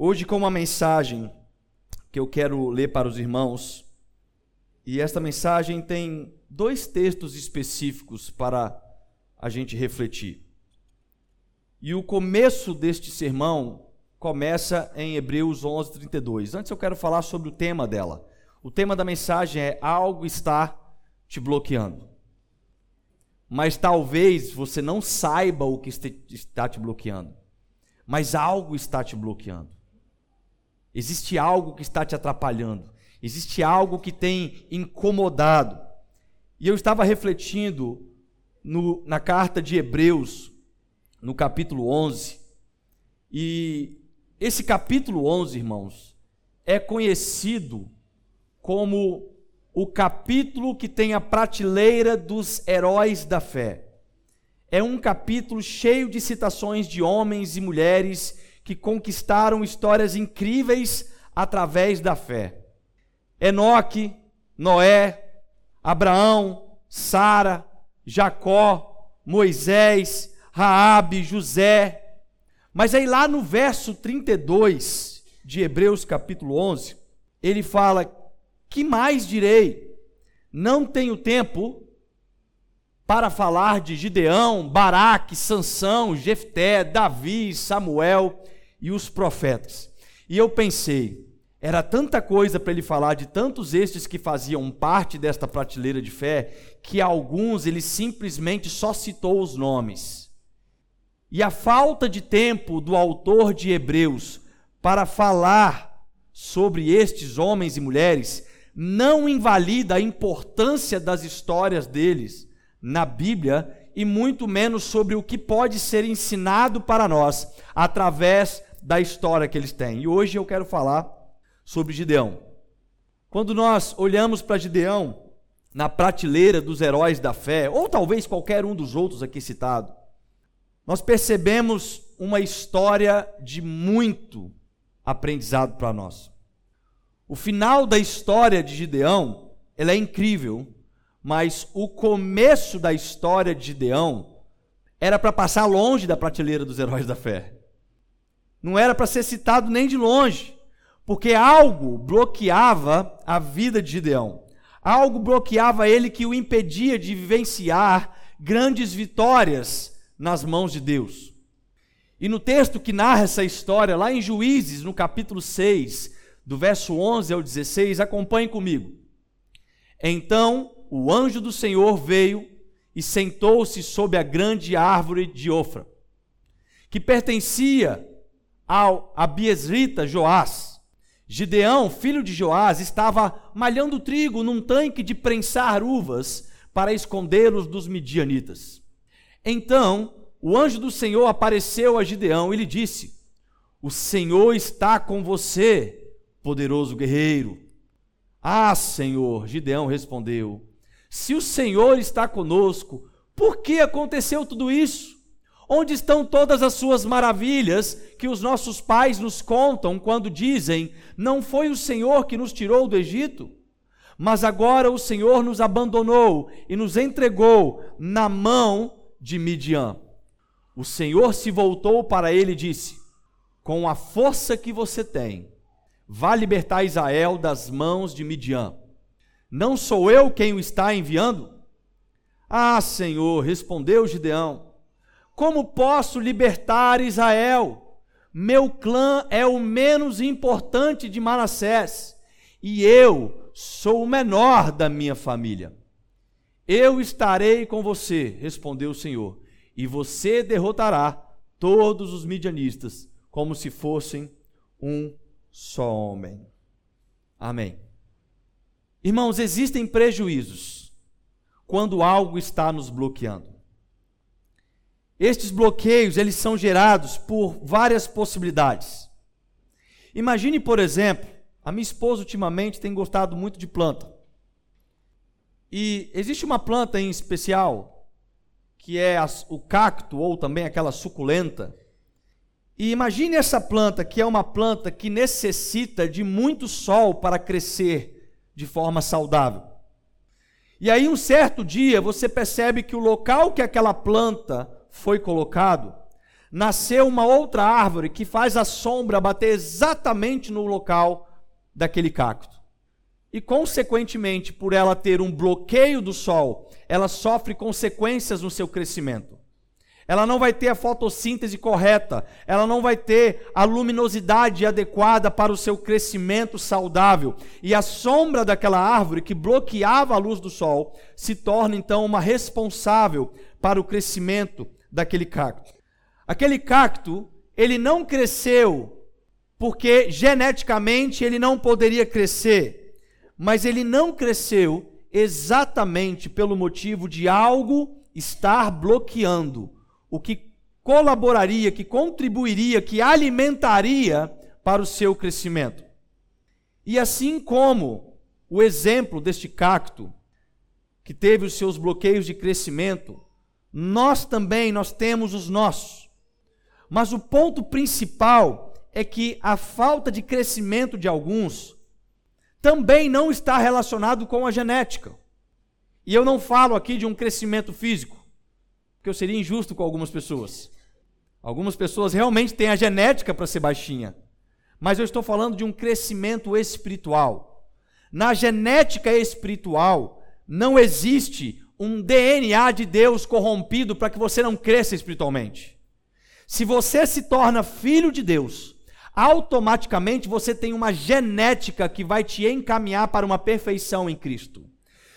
Hoje, com uma mensagem que eu quero ler para os irmãos, e esta mensagem tem dois textos específicos para a gente refletir. E o começo deste sermão começa em Hebreus 11, 32. Antes eu quero falar sobre o tema dela. O tema da mensagem é: Algo está te bloqueando. Mas talvez você não saiba o que está te bloqueando. Mas algo está te bloqueando. Existe algo que está te atrapalhando. Existe algo que tem incomodado. E eu estava refletindo no, na carta de Hebreus, no capítulo 11. E esse capítulo 11, irmãos, é conhecido como o capítulo que tem a prateleira dos heróis da fé. É um capítulo cheio de citações de homens e mulheres que conquistaram histórias incríveis através da fé. Enoque, Noé, Abraão, Sara, Jacó, Moisés, Raabe, José. Mas aí lá no verso 32 de Hebreus capítulo 11, ele fala: "Que mais direi? Não tenho tempo para falar de Gideão, Baraque, Sansão, Jefté, Davi, Samuel e os profetas." E eu pensei, era tanta coisa para ele falar de tantos estes que faziam parte desta prateleira de fé, que alguns ele simplesmente só citou os nomes. E a falta de tempo do autor de Hebreus para falar sobre estes homens e mulheres não invalida a importância das histórias deles na Bíblia e muito menos sobre o que pode ser ensinado para nós através da história que eles têm. E hoje eu quero falar sobre Gideão. Quando nós olhamos para Gideão na prateleira dos heróis da fé, ou talvez qualquer um dos outros aqui citado, nós percebemos uma história de muito aprendizado para nós. O final da história de Gideão, ela é incrível, mas o começo da história de Gideão era para passar longe da prateleira dos heróis da fé. Não era para ser citado nem de longe porque algo bloqueava a vida de Gideão. Algo bloqueava ele que o impedia de vivenciar grandes vitórias nas mãos de Deus. E no texto que narra essa história, lá em Juízes, no capítulo 6, do verso 11 ao 16, acompanhe comigo. Então o anjo do Senhor veio e sentou-se sob a grande árvore de Ofra, que pertencia ao Abiesrita Joás Gideão, filho de Joás, estava malhando trigo num tanque de prensar uvas para escondê-los dos midianitas. Então, o anjo do Senhor apareceu a Gideão e lhe disse: O Senhor está com você, poderoso guerreiro. Ah, Senhor, Gideão respondeu: Se o Senhor está conosco, por que aconteceu tudo isso? Onde estão todas as suas maravilhas que os nossos pais nos contam quando dizem: Não foi o Senhor que nos tirou do Egito? Mas agora o Senhor nos abandonou e nos entregou na mão de Midian. O Senhor se voltou para ele e disse: Com a força que você tem, vá libertar Israel das mãos de Midian. Não sou eu quem o está enviando? Ah, Senhor, respondeu Gideão como posso libertar Israel? Meu clã é o menos importante de Manassés e eu sou o menor da minha família. Eu estarei com você, respondeu o Senhor, e você derrotará todos os midianistas como se fossem um só homem. Amém. Irmãos, existem prejuízos quando algo está nos bloqueando. Estes bloqueios, eles são gerados por várias possibilidades. Imagine, por exemplo, a minha esposa ultimamente tem gostado muito de planta. E existe uma planta em especial, que é o cacto ou também aquela suculenta. E imagine essa planta, que é uma planta que necessita de muito sol para crescer de forma saudável. E aí, um certo dia, você percebe que o local que aquela planta foi colocado nasceu uma outra árvore que faz a sombra bater exatamente no local daquele cacto. E, consequentemente, por ela ter um bloqueio do sol, ela sofre consequências no seu crescimento. Ela não vai ter a fotossíntese correta, ela não vai ter a luminosidade adequada para o seu crescimento saudável. E a sombra daquela árvore que bloqueava a luz do sol se torna então uma responsável para o crescimento daquele cacto. Aquele cacto, ele não cresceu porque geneticamente ele não poderia crescer, mas ele não cresceu exatamente pelo motivo de algo estar bloqueando o que colaboraria, que contribuiria, que alimentaria para o seu crescimento. E assim como o exemplo deste cacto, que teve os seus bloqueios de crescimento, nós também nós temos os nossos. Mas o ponto principal é que a falta de crescimento de alguns também não está relacionado com a genética. E eu não falo aqui de um crescimento físico porque eu seria injusto com algumas pessoas. Algumas pessoas realmente têm a genética para ser baixinha, mas eu estou falando de um crescimento espiritual. Na genética espiritual não existe um DNA de Deus corrompido para que você não cresça espiritualmente. Se você se torna filho de Deus, automaticamente você tem uma genética que vai te encaminhar para uma perfeição em Cristo.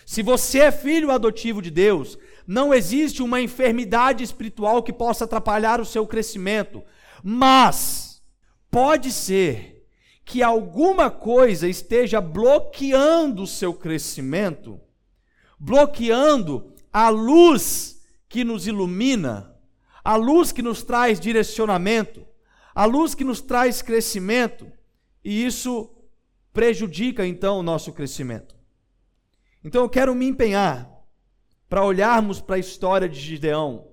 Se você é filho adotivo de Deus, não existe uma enfermidade espiritual que possa atrapalhar o seu crescimento, mas pode ser que alguma coisa esteja bloqueando o seu crescimento, bloqueando a luz que nos ilumina, a luz que nos traz direcionamento, a luz que nos traz crescimento, e isso prejudica então o nosso crescimento. Então eu quero me empenhar para olharmos para a história de Gideão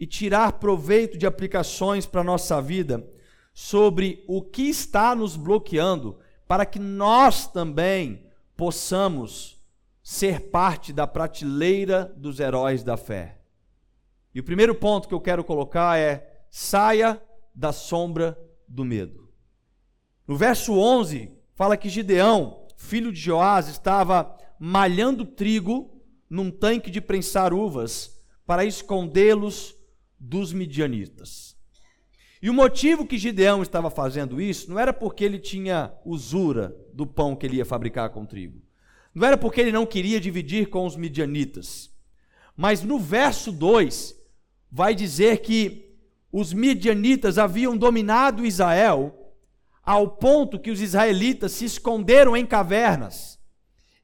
e tirar proveito de aplicações para a nossa vida sobre o que está nos bloqueando para que nós também possamos ser parte da prateleira dos heróis da fé. E o primeiro ponto que eu quero colocar é: saia da sombra do medo. No verso 11, fala que Gideão, filho de Joás, estava malhando trigo num tanque de prensar uvas para escondê-los dos midianitas. E o motivo que Gideão estava fazendo isso não era porque ele tinha usura do pão que ele ia fabricar com trigo. Não era porque ele não queria dividir com os midianitas. Mas no verso 2 vai dizer que os midianitas haviam dominado Israel ao ponto que os israelitas se esconderam em cavernas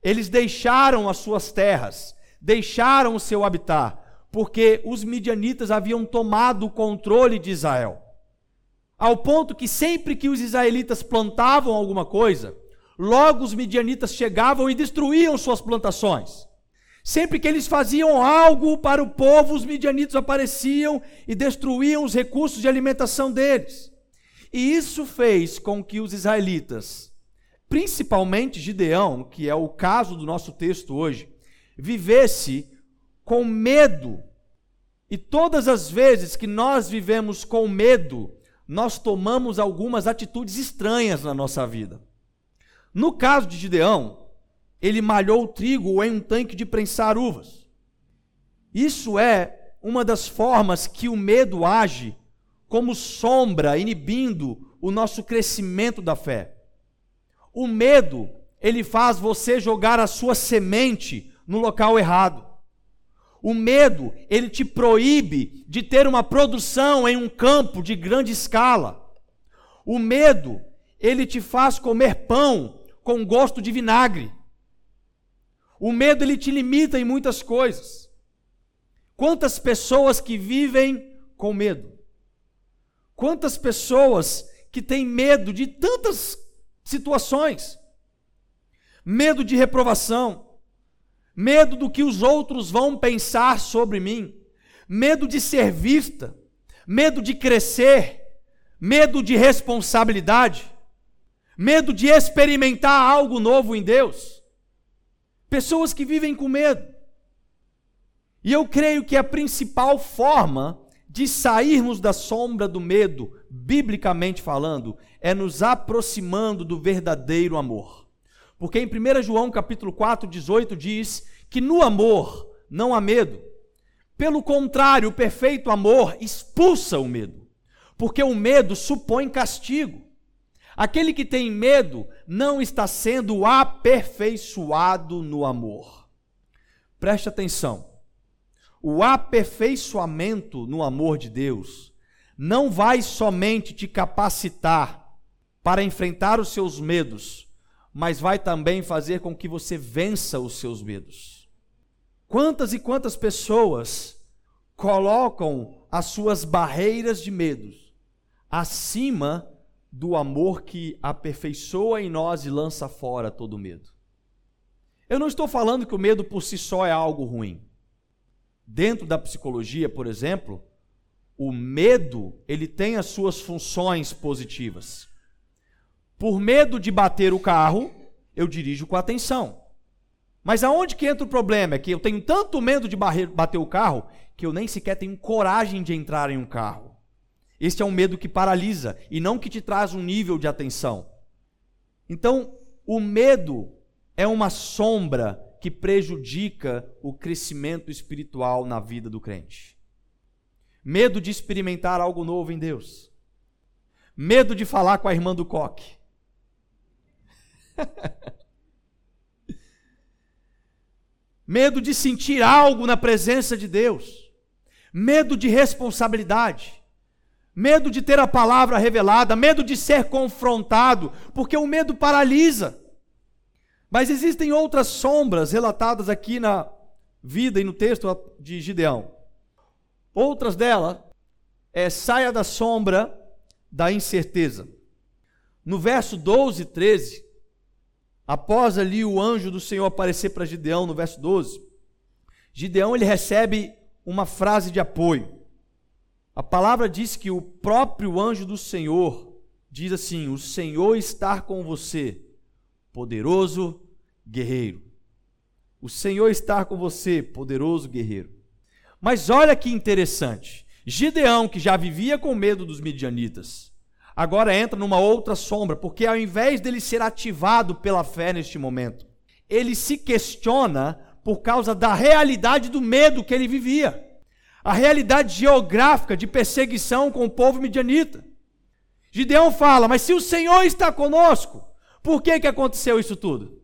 eles deixaram as suas terras, deixaram o seu habitat, porque os midianitas haviam tomado o controle de Israel. Ao ponto que sempre que os israelitas plantavam alguma coisa, logo os midianitas chegavam e destruíam suas plantações. Sempre que eles faziam algo para o povo, os midianitas apareciam e destruíam os recursos de alimentação deles. E isso fez com que os israelitas principalmente Gideão, que é o caso do nosso texto hoje, vivesse com medo. E todas as vezes que nós vivemos com medo, nós tomamos algumas atitudes estranhas na nossa vida. No caso de Gideão, ele malhou o trigo em um tanque de prensar uvas. Isso é uma das formas que o medo age como sombra, inibindo o nosso crescimento da fé. O medo, ele faz você jogar a sua semente no local errado. O medo, ele te proíbe de ter uma produção em um campo de grande escala. O medo, ele te faz comer pão com gosto de vinagre. O medo, ele te limita em muitas coisas. Quantas pessoas que vivem com medo? Quantas pessoas que têm medo de tantas situações. Medo de reprovação, medo do que os outros vão pensar sobre mim, medo de ser vista, medo de crescer, medo de responsabilidade, medo de experimentar algo novo em Deus. Pessoas que vivem com medo. E eu creio que a principal forma de sairmos da sombra do medo, biblicamente falando, é nos aproximando do verdadeiro amor. Porque em 1 João capítulo 4, 18 diz que no amor não há medo. Pelo contrário, o perfeito amor expulsa o medo. Porque o medo supõe castigo. Aquele que tem medo não está sendo aperfeiçoado no amor. Preste atenção. O aperfeiçoamento no amor de Deus não vai somente te capacitar para enfrentar os seus medos, mas vai também fazer com que você vença os seus medos. Quantas e quantas pessoas colocam as suas barreiras de medos acima do amor que aperfeiçoa em nós e lança fora todo medo. Eu não estou falando que o medo por si só é algo ruim. Dentro da psicologia, por exemplo, o medo, ele tem as suas funções positivas. Por medo de bater o carro, eu dirijo com atenção. Mas aonde que entra o problema? É que eu tenho tanto medo de bater o carro que eu nem sequer tenho coragem de entrar em um carro. Este é um medo que paralisa e não que te traz um nível de atenção. Então, o medo é uma sombra que prejudica o crescimento espiritual na vida do crente. Medo de experimentar algo novo em Deus. Medo de falar com a irmã do coque. medo de sentir algo na presença de Deus. Medo de responsabilidade medo de ter a palavra revelada, medo de ser confrontado, porque o medo paralisa. Mas existem outras sombras relatadas aqui na vida e no texto de Gideão. Outras delas é saia da sombra da incerteza. No verso 12 e 13, após ali o anjo do Senhor aparecer para Gideão, no verso 12, Gideão ele recebe uma frase de apoio. A palavra diz que o próprio anjo do Senhor diz assim: O Senhor está com você, poderoso guerreiro. O Senhor está com você, poderoso guerreiro. Mas olha que interessante. Gideão, que já vivia com medo dos midianitas, agora entra numa outra sombra, porque ao invés dele ser ativado pela fé neste momento, ele se questiona por causa da realidade do medo que ele vivia a realidade geográfica de perseguição com o povo midianita. Gideão fala: Mas se o Senhor está conosco, por que, que aconteceu isso tudo?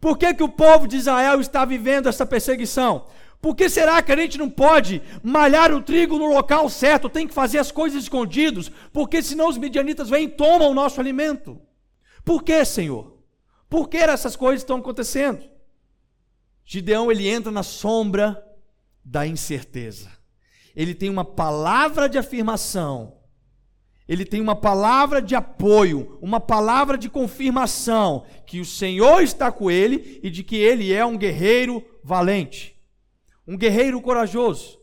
Por que, que o povo de Israel está vivendo essa perseguição? Por que será que a gente não pode malhar o trigo no local certo, tem que fazer as coisas escondidos? Porque senão os midianitas vêm e tomam o nosso alimento. Por que, Senhor? Por que essas coisas estão acontecendo? Gideão ele entra na sombra da incerteza ele tem uma palavra de afirmação, ele tem uma palavra de apoio, uma palavra de confirmação que o Senhor está com ele e de que ele é um guerreiro valente, um guerreiro corajoso.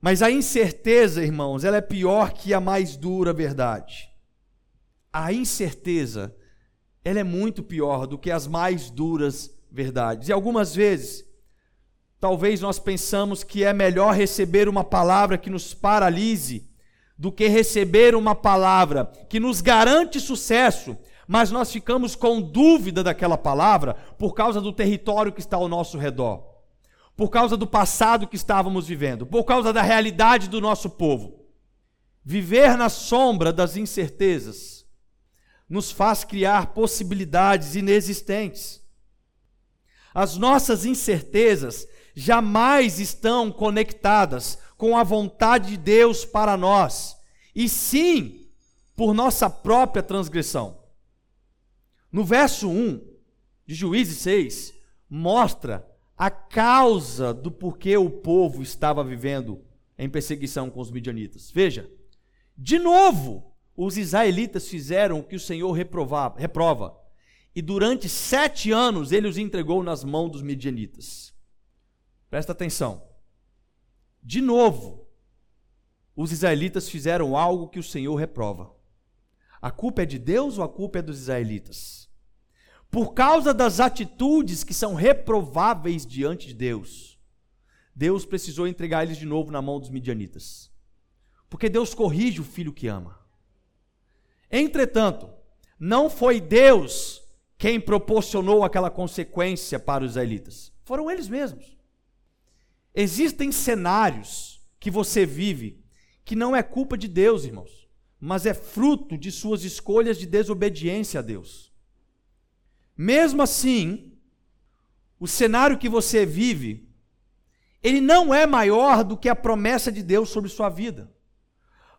Mas a incerteza, irmãos, ela é pior que a mais dura verdade. A incerteza, ela é muito pior do que as mais duras verdades. E algumas vezes Talvez nós pensamos que é melhor receber uma palavra que nos paralise do que receber uma palavra que nos garante sucesso, mas nós ficamos com dúvida daquela palavra por causa do território que está ao nosso redor, por causa do passado que estávamos vivendo, por causa da realidade do nosso povo. Viver na sombra das incertezas nos faz criar possibilidades inexistentes. As nossas incertezas jamais estão conectadas com a vontade de Deus para nós, e sim por nossa própria transgressão. No verso 1 de Juízes 6, mostra a causa do porquê o povo estava vivendo em perseguição com os midianitas. Veja, de novo, os israelitas fizeram o que o Senhor reprova, reprova, e durante sete anos ele os entregou nas mãos dos midianitas. Presta atenção. De novo, os israelitas fizeram algo que o Senhor reprova. A culpa é de Deus ou a culpa é dos israelitas? Por causa das atitudes que são reprováveis diante de Deus, Deus precisou entregar eles de novo na mão dos midianitas. Porque Deus corrige o filho que ama. Entretanto, não foi Deus quem proporcionou aquela consequência para os israelitas. Foram eles mesmos. Existem cenários que você vive que não é culpa de Deus, irmãos, mas é fruto de suas escolhas de desobediência a Deus. Mesmo assim, o cenário que você vive, ele não é maior do que a promessa de Deus sobre sua vida.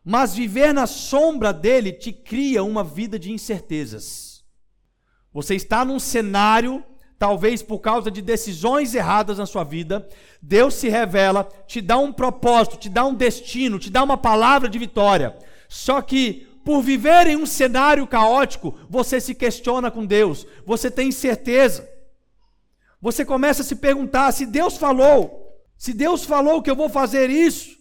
Mas viver na sombra dele te cria uma vida de incertezas. Você está num cenário, talvez por causa de decisões erradas na sua vida, Deus se revela, te dá um propósito, te dá um destino, te dá uma palavra de vitória. Só que por viver em um cenário caótico, você se questiona com Deus, você tem incerteza. Você começa a se perguntar: se Deus falou, se Deus falou que eu vou fazer isso,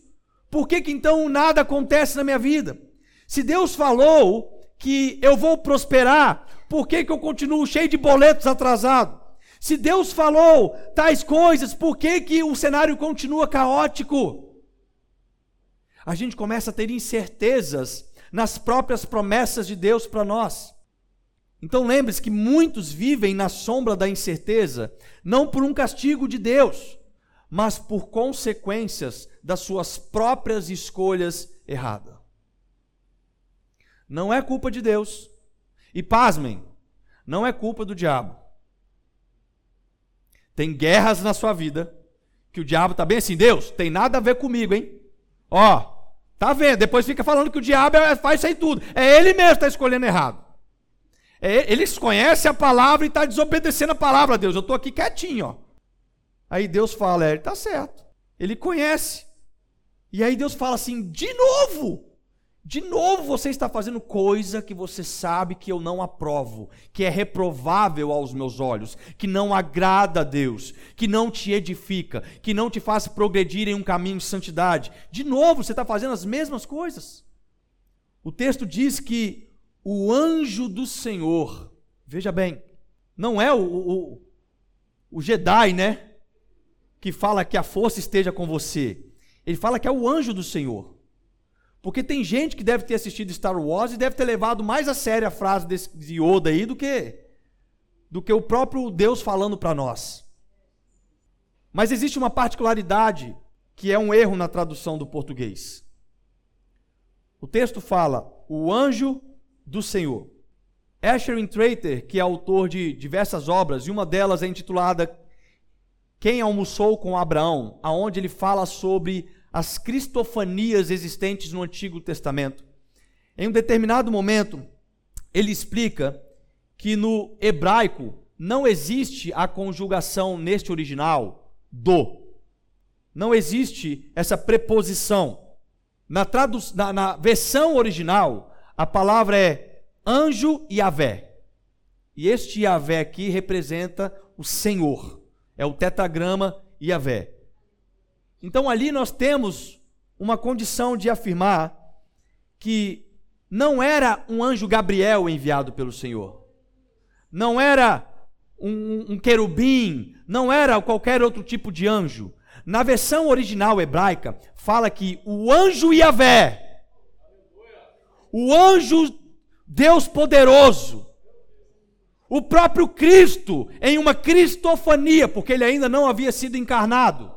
por que, que então nada acontece na minha vida? Se Deus falou que eu vou prosperar, por que, que eu continuo cheio de boletos atrasados? Se Deus falou tais coisas, por que, que o cenário continua caótico? A gente começa a ter incertezas nas próprias promessas de Deus para nós. Então lembre-se que muitos vivem na sombra da incerteza, não por um castigo de Deus, mas por consequências das suas próprias escolhas erradas. Não é culpa de Deus. E pasmem, não é culpa do diabo. Tem guerras na sua vida que o diabo está bem assim, Deus, tem nada a ver comigo, hein? Ó, tá vendo? Depois fica falando que o diabo é, faz isso aí tudo. É ele mesmo que está escolhendo errado. É, eles conhecem a palavra e está desobedecendo a palavra, Deus. Eu estou aqui quietinho, ó. Aí Deus fala, é, ele está certo. Ele conhece. E aí Deus fala assim: de novo, de novo você está fazendo coisa que você sabe que eu não aprovo, que é reprovável aos meus olhos, que não agrada a Deus, que não te edifica, que não te faz progredir em um caminho de santidade. De novo você está fazendo as mesmas coisas. O texto diz que o anjo do Senhor, veja bem, não é o, o, o Jedi, né? que fala que a força esteja com você. Ele fala que é o anjo do Senhor. Porque tem gente que deve ter assistido Star Wars e deve ter levado mais a sério a frase desse, de Yoda aí do que do que o próprio Deus falando para nós. Mas existe uma particularidade que é um erro na tradução do português. O texto fala: o anjo do Senhor. Asher Traiter, que é autor de diversas obras, e uma delas é intitulada quem almoçou com Abraão, aonde ele fala sobre as cristofanias existentes no Antigo Testamento. Em um determinado momento, ele explica que no hebraico não existe a conjugação neste original do. Não existe essa preposição. Na, na, na versão original, a palavra é anjo e Yahvé. E este Yahvé aqui representa o Senhor. É o tetragrama Yahvé. Então ali nós temos uma condição de afirmar que não era um anjo Gabriel enviado pelo Senhor, não era um, um querubim, não era qualquer outro tipo de anjo. Na versão original hebraica, fala que o anjo Yahvé, o anjo Deus poderoso, o próprio Cristo em uma cristofania, porque ele ainda não havia sido encarnado.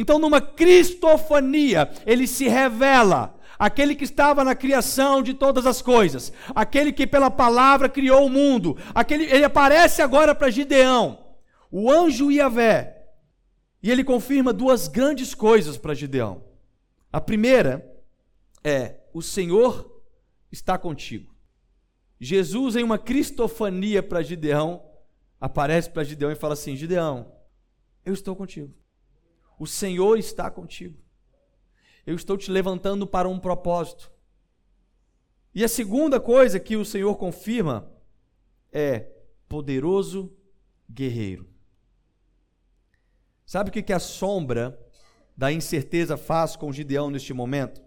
Então, numa cristofania, ele se revela aquele que estava na criação de todas as coisas, aquele que pela palavra criou o mundo, aquele, ele aparece agora para Gideão, o anjo Iavé, e ele confirma duas grandes coisas para Gideão. A primeira é: o Senhor está contigo. Jesus, em uma cristofania para Gideão, aparece para Gideão e fala assim: Gideão, eu estou contigo. O Senhor está contigo. Eu estou te levantando para um propósito. E a segunda coisa que o Senhor confirma é poderoso guerreiro. Sabe o que a sombra da incerteza faz com Gideão neste momento?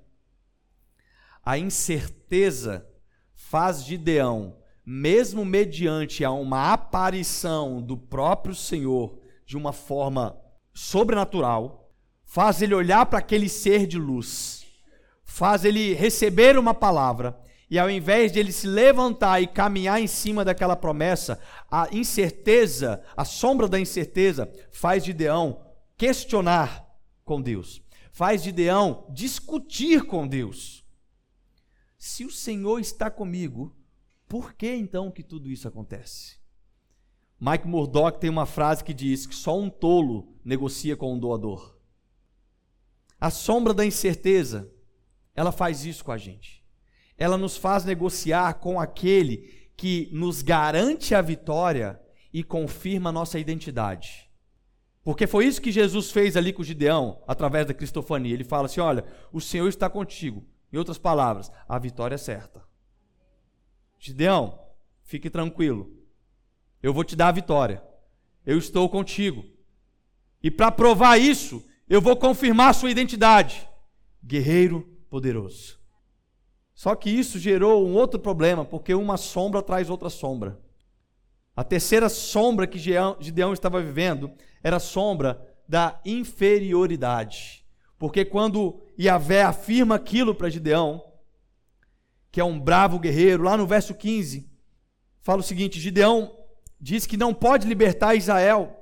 A incerteza faz Gideão, mesmo mediante a uma aparição do próprio Senhor de uma forma sobrenatural, faz ele olhar para aquele ser de luz, faz ele receber uma palavra e ao invés de ele se levantar e caminhar em cima daquela promessa, a incerteza, a sombra da incerteza, faz Gideão questionar com Deus, faz Gideão discutir com Deus. Se o Senhor está comigo, por que então que tudo isso acontece? Mike Murdock tem uma frase que diz que só um tolo negocia com um doador. A sombra da incerteza, ela faz isso com a gente ela nos faz negociar com aquele que nos garante a vitória e confirma a nossa identidade. Porque foi isso que Jesus fez ali com Gideão, através da cristofania. Ele fala assim: olha, o Senhor está contigo. Em outras palavras, a vitória é certa. Gideão, fique tranquilo. Eu vou te dar a vitória. Eu estou contigo. E para provar isso, eu vou confirmar sua identidade. Guerreiro poderoso. Só que isso gerou um outro problema, porque uma sombra traz outra sombra. A terceira sombra que Gideão estava vivendo era a sombra da inferioridade. Porque quando Yahvé afirma aquilo para Gideão, que é um bravo guerreiro, lá no verso 15, fala o seguinte: Gideão diz que não pode libertar Israel,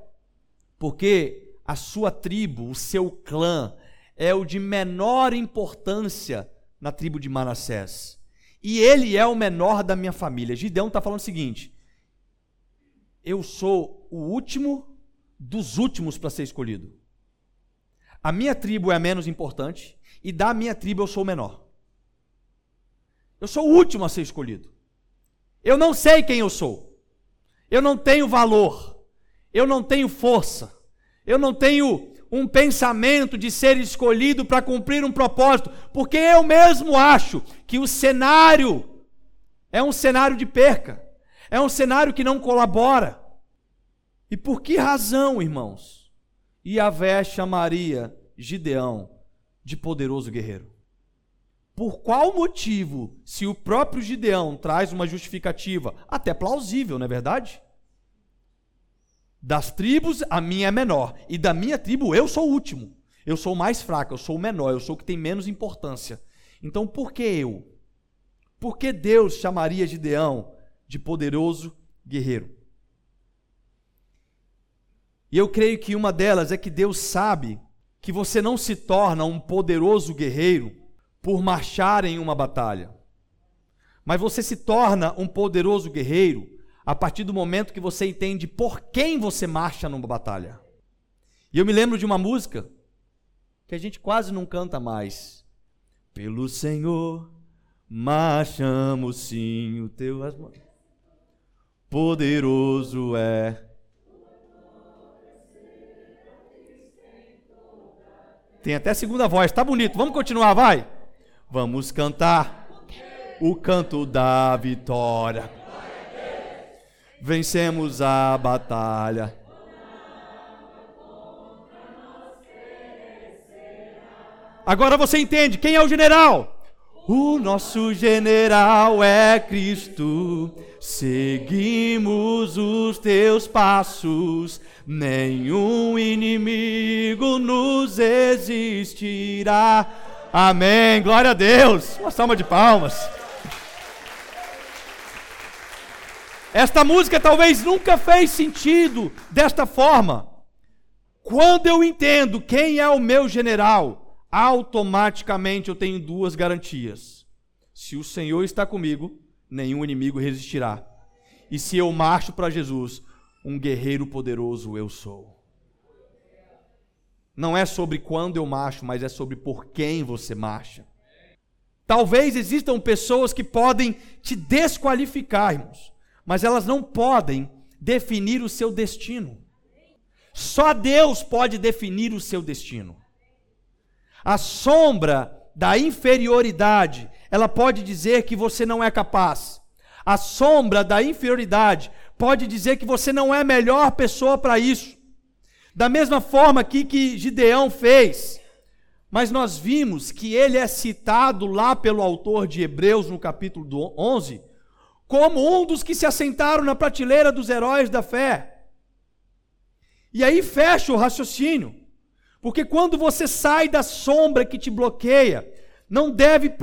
porque a sua tribo, o seu clã, é o de menor importância na tribo de Manassés. E ele é o menor da minha família. Gideão está falando o seguinte: eu sou o último dos últimos para ser escolhido. A minha tribo é a menos importante e da minha tribo eu sou o menor. Eu sou o último a ser escolhido. Eu não sei quem eu sou. Eu não tenho valor. Eu não tenho força. Eu não tenho um pensamento de ser escolhido para cumprir um propósito, porque eu mesmo acho que o cenário é um cenário de perca, é um cenário que não colabora. E por que razão, irmãos, Yahvé chamaria Gideão de poderoso guerreiro? Por qual motivo, se o próprio Gideão traz uma justificativa, até plausível, não é verdade? Das tribos, a minha é menor. E da minha tribo, eu sou o último. Eu sou o mais fraco, eu sou o menor, eu sou o que tem menos importância. Então, por que eu? Por que Deus chamaria Gideão de poderoso guerreiro? E eu creio que uma delas é que Deus sabe que você não se torna um poderoso guerreiro por marchar em uma batalha, mas você se torna um poderoso guerreiro a partir do momento que você entende por quem você marcha numa batalha. E eu me lembro de uma música que a gente quase não canta mais. Pelo Senhor marchamos sim, o teu poderoso é. Tem até segunda voz, tá bonito. Vamos continuar, vai. Vamos cantar o canto da vitória vencemos a batalha. Agora você entende quem é o general? O nosso general é Cristo. Seguimos os teus passos, nenhum inimigo nos existirá. Amém. Glória a Deus. Uma salva de palmas. Esta música talvez nunca fez sentido desta forma. Quando eu entendo quem é o meu general, automaticamente eu tenho duas garantias. Se o Senhor está comigo, nenhum inimigo resistirá. E se eu marcho para Jesus, um guerreiro poderoso eu sou. Não é sobre quando eu marcho, mas é sobre por quem você marcha. Talvez existam pessoas que podem te desqualificar, irmãos mas elas não podem definir o seu destino. Só Deus pode definir o seu destino. A sombra da inferioridade, ela pode dizer que você não é capaz. A sombra da inferioridade pode dizer que você não é a melhor pessoa para isso. Da mesma forma que, que Gideão fez. Mas nós vimos que ele é citado lá pelo autor de Hebreus no capítulo 11 como um dos que se assentaram na prateleira dos heróis da fé. E aí fecha o raciocínio, porque quando você sai da sombra que te bloqueia, não deve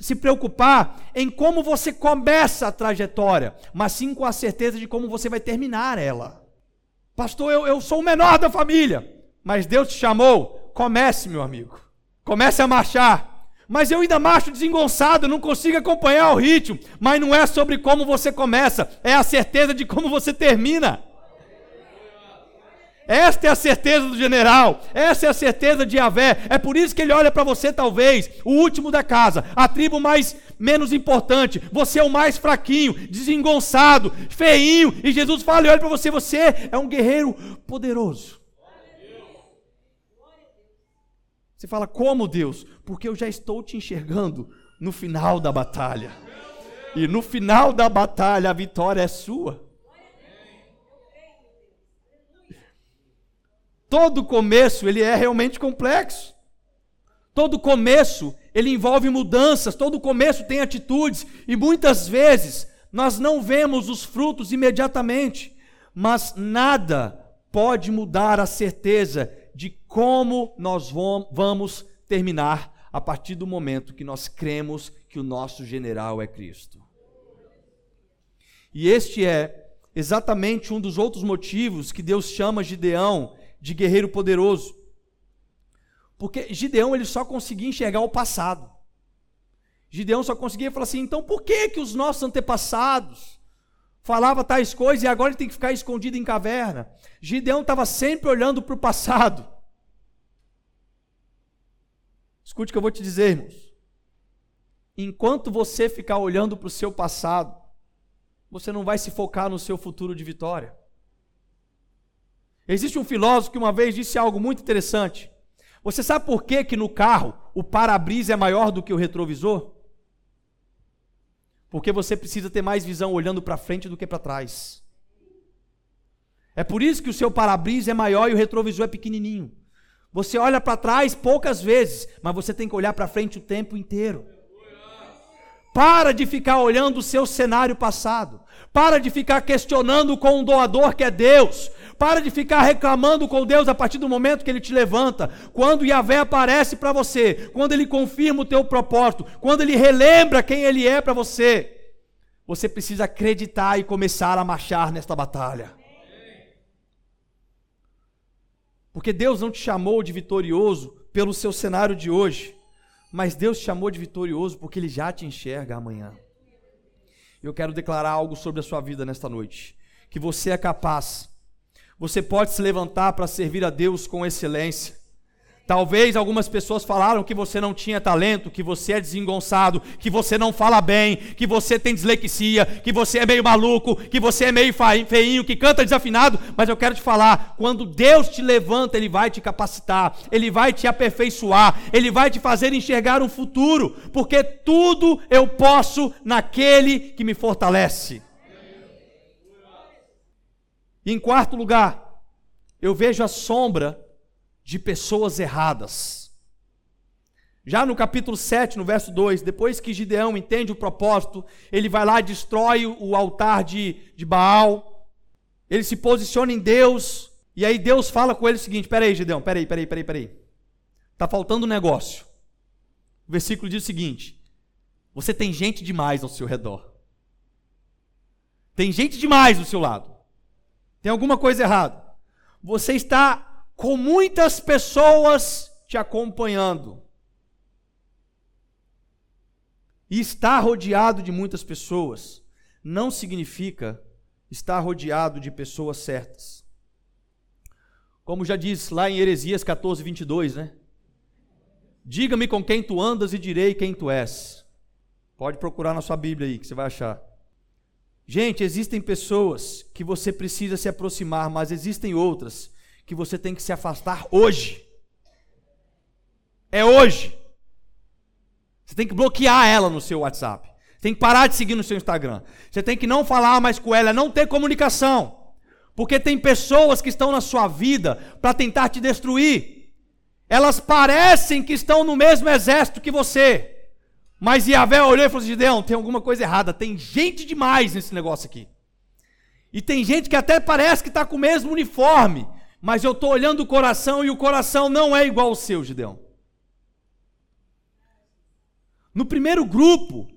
se preocupar em como você começa a trajetória, mas sim com a certeza de como você vai terminar ela. Pastor, eu, eu sou o menor da família, mas Deus te chamou. Comece, meu amigo. Comece a marchar. Mas eu ainda marcho desengonçado, não consigo acompanhar o ritmo. Mas não é sobre como você começa, é a certeza de como você termina. Esta é a certeza do general, essa é a certeza de Yahvé. É por isso que ele olha para você, talvez, o último da casa, a tribo mais menos importante. Você é o mais fraquinho, desengonçado, feinho. E Jesus fala e olha para você: você é um guerreiro poderoso. Você fala, como Deus? Porque eu já estou te enxergando no final da batalha. E no final da batalha a vitória é sua. Todo começo ele é realmente complexo. Todo começo ele envolve mudanças, todo começo tem atitudes e muitas vezes nós não vemos os frutos imediatamente, mas nada pode mudar a certeza de como nós vamos terminar a partir do momento que nós cremos que o nosso general é Cristo. E este é exatamente um dos outros motivos que Deus chama Gideão de guerreiro poderoso. Porque Gideão ele só conseguia enxergar o passado. Gideão só conseguia falar assim: então por que que os nossos antepassados falavam tais coisas e agora ele tem que ficar escondido em caverna? Gideão estava sempre olhando para o passado. Escute o que eu vou te dizer, irmãos. Enquanto você ficar olhando para o seu passado, você não vai se focar no seu futuro de vitória. Existe um filósofo que uma vez disse algo muito interessante. Você sabe por que, que no carro o para-brisa é maior do que o retrovisor? Porque você precisa ter mais visão olhando para frente do que para trás. É por isso que o seu para-brisa é maior e o retrovisor é pequenininho. Você olha para trás poucas vezes, mas você tem que olhar para frente o tempo inteiro. Para de ficar olhando o seu cenário passado. Para de ficar questionando com o doador que é Deus. Para de ficar reclamando com Deus a partir do momento que Ele te levanta. Quando Yahvé aparece para você, quando Ele confirma o teu propósito, quando Ele relembra quem Ele é para você, você precisa acreditar e começar a marchar nesta batalha. Porque Deus não te chamou de vitorioso pelo seu cenário de hoje, mas Deus te chamou de vitorioso porque Ele já te enxerga amanhã. Eu quero declarar algo sobre a sua vida nesta noite: que você é capaz você pode se levantar para servir a Deus com excelência. Talvez algumas pessoas falaram que você não tinha talento, que você é desengonçado, que você não fala bem, que você tem dislexia, que você é meio maluco, que você é meio feinho, que canta desafinado, mas eu quero te falar, quando Deus te levanta, ele vai te capacitar, ele vai te aperfeiçoar, ele vai te fazer enxergar um futuro, porque tudo eu posso naquele que me fortalece. E em quarto lugar, eu vejo a sombra de pessoas erradas. Já no capítulo 7, no verso 2, depois que Gideão entende o propósito, ele vai lá e destrói o altar de, de Baal, ele se posiciona em Deus, e aí Deus fala com ele o seguinte: peraí, Gideão, peraí, peraí, peraí, peraí. Está faltando um negócio. O versículo diz o seguinte: você tem gente demais ao seu redor. Tem gente demais do seu lado. Tem alguma coisa errada. Você está com muitas pessoas te acompanhando. E estar rodeado de muitas pessoas não significa estar rodeado de pessoas certas. Como já diz lá em Heresias 14, 22, né? Diga-me com quem tu andas e direi quem tu és. Pode procurar na sua Bíblia aí, que você vai achar. Gente, existem pessoas que você precisa se aproximar, mas existem outras que você tem que se afastar hoje. É hoje. Você tem que bloquear ela no seu WhatsApp. Tem que parar de seguir no seu Instagram. Você tem que não falar mais com ela, não ter comunicação. Porque tem pessoas que estão na sua vida para tentar te destruir. Elas parecem que estão no mesmo exército que você. Mas Yahvé olhou e falou assim: Gideão, tem alguma coisa errada, tem gente demais nesse negócio aqui. E tem gente que até parece que está com o mesmo uniforme, mas eu estou olhando o coração e o coração não é igual ao seu, Gideão. No primeiro grupo,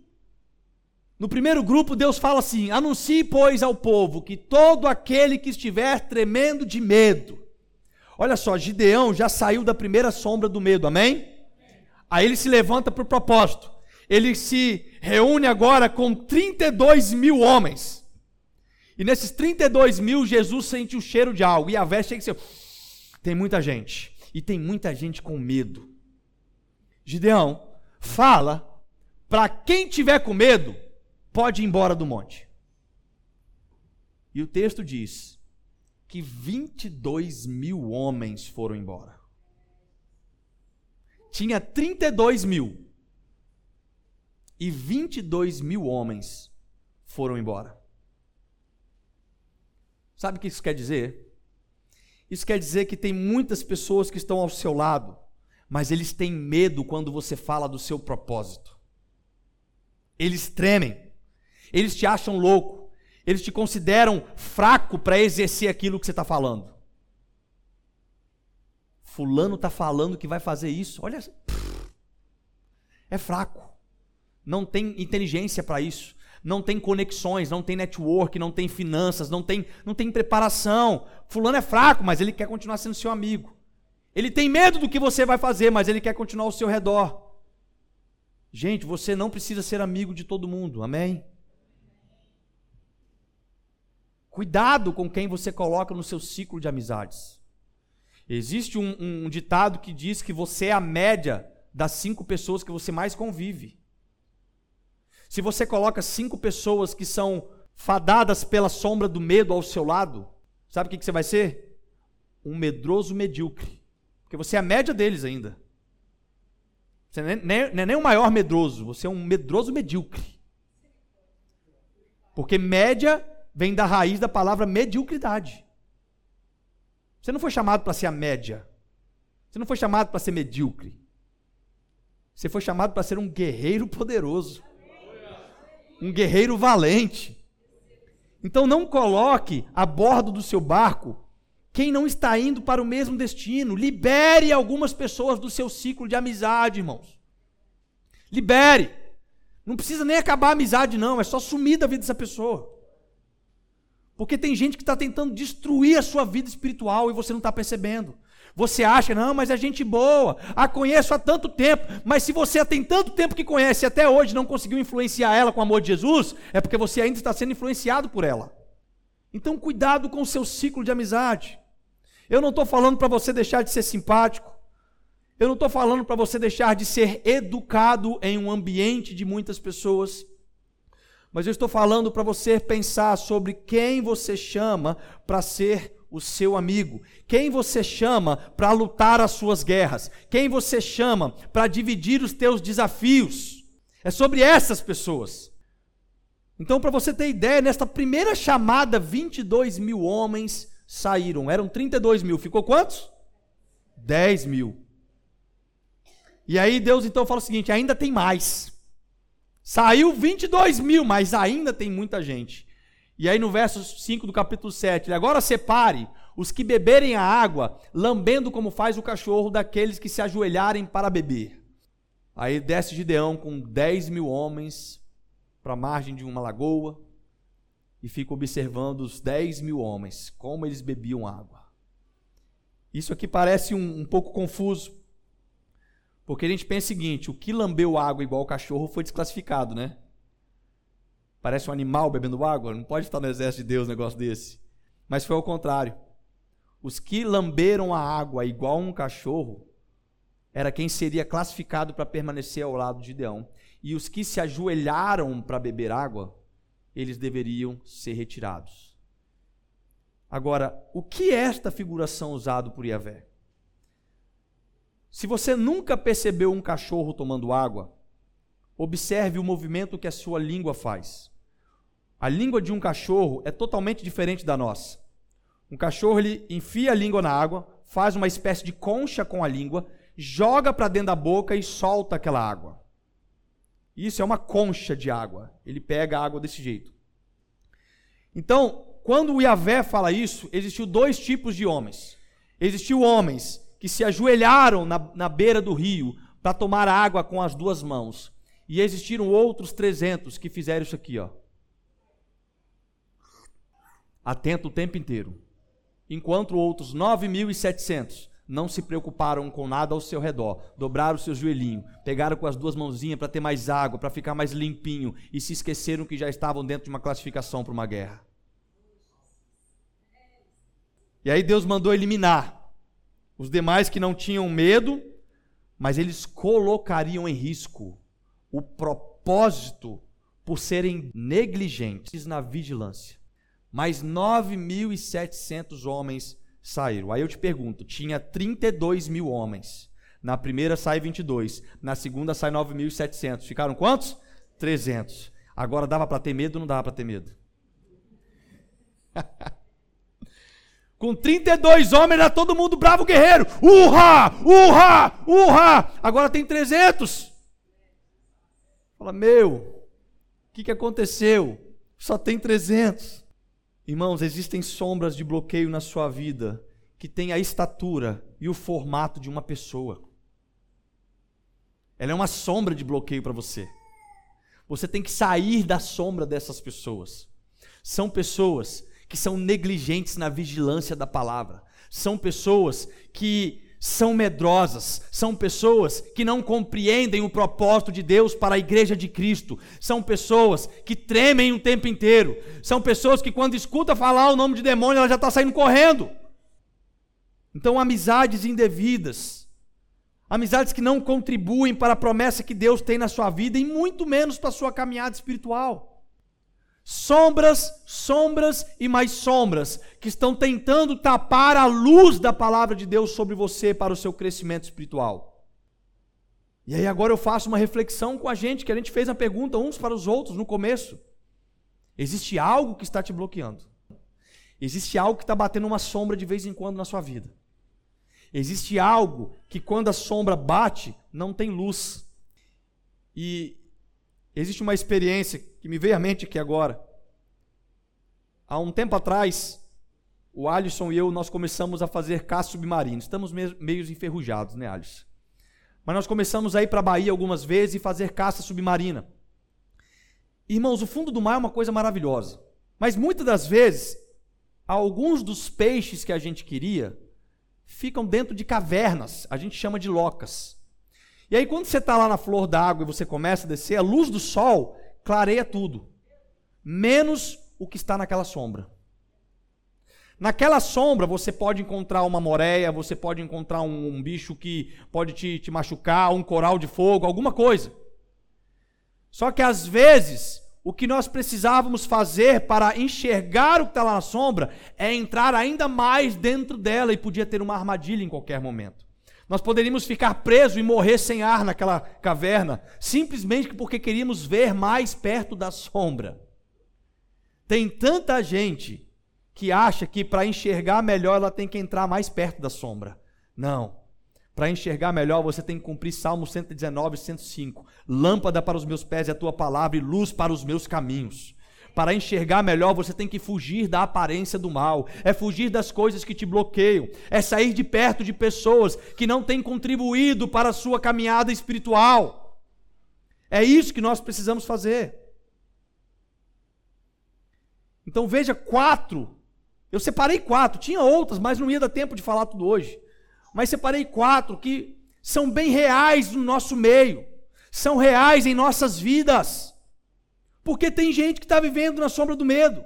no primeiro grupo, Deus fala assim: anuncie, pois, ao povo que todo aquele que estiver tremendo de medo. Olha só, Gideão já saiu da primeira sombra do medo, amém? Aí ele se levanta para o propósito. Ele se reúne agora com 32 mil homens. E nesses 32 mil, Jesus sente o cheiro de algo. E a veste chega assim: tem muita gente. E tem muita gente com medo. Gideão, fala para quem tiver com medo pode ir embora do monte. E o texto diz que 22 mil homens foram embora. Tinha 32 mil. E 22 mil homens foram embora. Sabe o que isso quer dizer? Isso quer dizer que tem muitas pessoas que estão ao seu lado, mas eles têm medo quando você fala do seu propósito. Eles tremem. Eles te acham louco. Eles te consideram fraco para exercer aquilo que você está falando. Fulano está falando que vai fazer isso. Olha, é fraco. Não tem inteligência para isso. Não tem conexões, não tem network, não tem finanças, não tem, não tem preparação. Fulano é fraco, mas ele quer continuar sendo seu amigo. Ele tem medo do que você vai fazer, mas ele quer continuar ao seu redor. Gente, você não precisa ser amigo de todo mundo, amém? Cuidado com quem você coloca no seu ciclo de amizades. Existe um, um, ditado que diz que você é a média das cinco pessoas que você mais convive. Se você coloca cinco pessoas que são fadadas pela sombra do medo ao seu lado, sabe o que, você vai ser? Um medroso medíocre. Porque você é a média deles ainda. Você nem, não é nem o maior medroso, você é um medroso medíocre. Porque média vem da raiz da palavra mediocridade. Você não foi chamado para ser a média. Você não foi chamado para ser medíocre. Você foi chamado para ser um guerreiro poderoso. Um guerreiro valente. Então não coloque a bordo do seu barco quem não está indo para o mesmo destino. Libere algumas pessoas do seu ciclo de amizade, irmãos. Libere. Não precisa nem acabar a amizade, não. É só sumir da vida dessa pessoa. Porque tem gente que está tentando destruir a sua vida espiritual e você não está percebendo. Você acha, não, mas é gente boa, a conheço há tanto tempo, mas se você tem tanto tempo que conhece e até hoje não conseguiu influenciar ela com o amor de Jesus, é porque você ainda está sendo influenciado por ela. Então, cuidado com o seu ciclo de amizade. Eu não estou falando para você deixar de ser simpático, eu não estou falando para você deixar de ser educado em um ambiente de muitas pessoas. Mas eu estou falando para você pensar sobre quem você chama para ser o seu amigo, quem você chama para lutar as suas guerras, quem você chama para dividir os teus desafios. É sobre essas pessoas. Então, para você ter ideia, nesta primeira chamada, 22 mil homens saíram. Eram 32 mil. Ficou quantos? 10 mil. E aí Deus então fala o seguinte: ainda tem mais. Saiu 22 mil, mas ainda tem muita gente. E aí no verso 5 do capítulo 7, ele agora separe os que beberem a água, lambendo como faz o cachorro, daqueles que se ajoelharem para beber. Aí desce Gideão com 10 mil homens para a margem de uma lagoa e fica observando os 10 mil homens, como eles bebiam água. Isso aqui parece um, um pouco confuso, porque a gente pensa o seguinte: o que lambeu água igual o cachorro foi desclassificado, né? Parece um animal bebendo água, não pode estar no exército de Deus um negócio desse. Mas foi ao contrário. Os que lamberam a água igual um cachorro era quem seria classificado para permanecer ao lado de Deão. E os que se ajoelharam para beber água, eles deveriam ser retirados. Agora, o que é esta figuração usada por Yahvé? Se você nunca percebeu um cachorro tomando água, observe o movimento que a sua língua faz. A língua de um cachorro é totalmente diferente da nossa. Um cachorro ele enfia a língua na água, faz uma espécie de concha com a língua, joga para dentro da boca e solta aquela água. Isso é uma concha de água. Ele pega a água desse jeito. Então, quando o Iavé fala isso, existiu dois tipos de homens. Existiu homens que se ajoelharam na, na beira do rio para tomar água com as duas mãos. E existiram outros 300 que fizeram isso aqui, ó. Atento o tempo inteiro. Enquanto outros 9.700 não se preocuparam com nada ao seu redor, dobraram seu joelhinho, pegaram com as duas mãozinhas para ter mais água, para ficar mais limpinho e se esqueceram que já estavam dentro de uma classificação para uma guerra. E aí Deus mandou eliminar os demais que não tinham medo, mas eles colocariam em risco o propósito por serem negligentes na vigilância. Mais 9.700 homens saíram. Aí eu te pergunto: tinha 32 mil homens. Na primeira sai 22, na segunda sai 9.700. Ficaram quantos? 300. Agora dava para ter medo ou não dava para ter medo? Com 32 homens era todo mundo bravo guerreiro. Urra! Urra! Urra! Agora tem 300. Fala, meu, o que, que aconteceu? Só tem 300. Irmãos, existem sombras de bloqueio na sua vida que têm a estatura e o formato de uma pessoa. Ela é uma sombra de bloqueio para você. Você tem que sair da sombra dessas pessoas. São pessoas que são negligentes na vigilância da palavra. São pessoas que são medrosas, são pessoas que não compreendem o propósito de Deus para a igreja de Cristo, são pessoas que tremem o tempo inteiro, são pessoas que quando escuta falar o nome de demônio, ela já está saindo correndo. Então, amizades indevidas, amizades que não contribuem para a promessa que Deus tem na sua vida e muito menos para a sua caminhada espiritual. Sombras, sombras e mais sombras que estão tentando tapar a luz da palavra de Deus sobre você para o seu crescimento espiritual. E aí agora eu faço uma reflexão com a gente, que a gente fez a pergunta uns para os outros no começo. Existe algo que está te bloqueando. Existe algo que está batendo uma sombra de vez em quando na sua vida. Existe algo que quando a sombra bate, não tem luz. E existe uma experiência que me veio à mente aqui agora. Há um tempo atrás, o Alisson e eu, nós começamos a fazer caça submarina. Estamos meio enferrujados, né, Alisson? Mas nós começamos a ir para a Bahia algumas vezes e fazer caça submarina. Irmãos, o fundo do mar é uma coisa maravilhosa. Mas muitas das vezes, alguns dos peixes que a gente queria ficam dentro de cavernas, a gente chama de locas. E aí, quando você está lá na flor d'água e você começa a descer, a luz do sol clareia tudo, menos o que está naquela sombra. Naquela sombra você pode encontrar uma moreia, você pode encontrar um, um bicho que pode te, te machucar, um coral de fogo, alguma coisa. Só que às vezes o que nós precisávamos fazer para enxergar o que está lá na sombra é entrar ainda mais dentro dela e podia ter uma armadilha em qualquer momento. Nós poderíamos ficar presos e morrer sem ar naquela caverna, simplesmente porque queríamos ver mais perto da sombra. Tem tanta gente que acha que para enxergar melhor ela tem que entrar mais perto da sombra. Não. Para enxergar melhor, você tem que cumprir Salmo 119, 105. Lâmpada para os meus pés é a tua palavra e luz para os meus caminhos. Para enxergar melhor, você tem que fugir da aparência do mal, é fugir das coisas que te bloqueiam, é sair de perto de pessoas que não têm contribuído para a sua caminhada espiritual. É isso que nós precisamos fazer. Então veja quatro. Eu separei quatro, tinha outras, mas não ia dar tempo de falar tudo hoje. Mas separei quatro que são bem reais no nosso meio, são reais em nossas vidas. Porque tem gente que está vivendo na sombra do medo.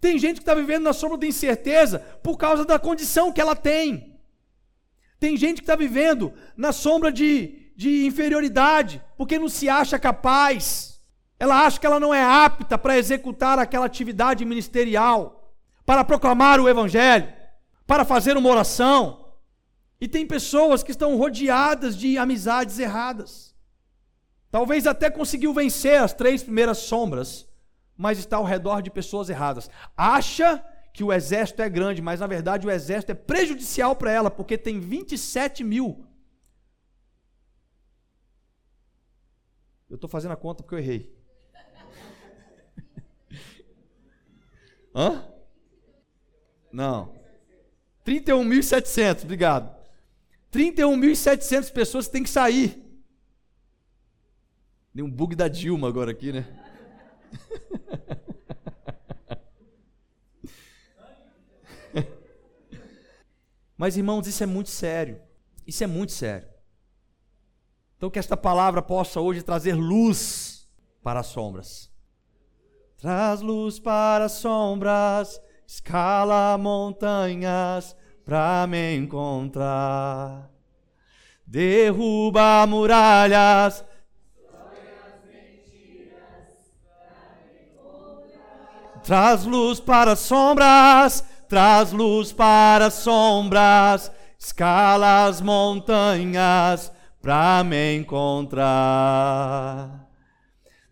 Tem gente que está vivendo na sombra da incerteza por causa da condição que ela tem. Tem gente que está vivendo na sombra de, de inferioridade, porque não se acha capaz. Ela acha que ela não é apta para executar aquela atividade ministerial, para proclamar o Evangelho, para fazer uma oração. E tem pessoas que estão rodeadas de amizades erradas. Talvez até conseguiu vencer as três primeiras sombras, mas está ao redor de pessoas erradas. Acha que o exército é grande, mas na verdade o exército é prejudicial para ela, porque tem 27 mil. Eu estou fazendo a conta porque eu errei. Hã? Não. 31.700, obrigado. 31.700 pessoas têm que sair. Deu um bug da Dilma agora aqui, né? Mas irmãos, isso é muito sério. Isso é muito sério. Então que esta palavra possa hoje trazer luz para as sombras. Traz luz para as sombras, escala montanhas para me encontrar. Derruba muralhas, Traz luz para as sombras, traz luz para as sombras, escala as montanhas para me encontrar.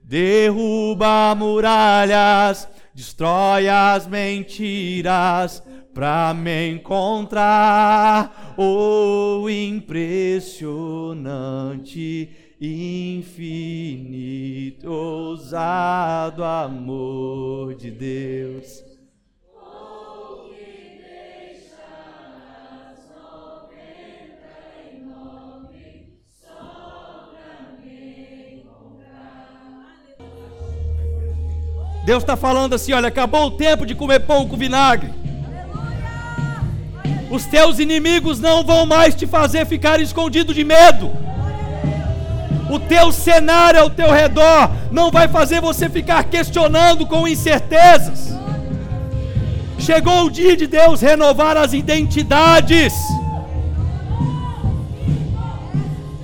Derruba muralhas, destrói as mentiras para me encontrar. Oh, impressionante infinito, ousado amor de Deus. Deus está falando assim: olha, acabou o tempo de comer pão com vinagre. Os teus inimigos não vão mais te fazer ficar escondido de medo. O teu cenário ao teu redor não vai fazer você ficar questionando com incertezas. Chegou o dia de Deus renovar as identidades.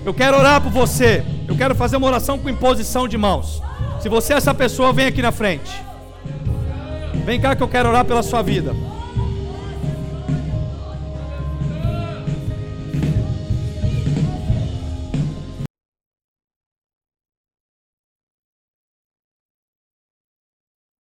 Eu quero orar por você. Eu quero fazer uma oração com imposição de mãos. Se você é essa pessoa, vem aqui na frente. Vem cá que eu quero orar pela sua vida.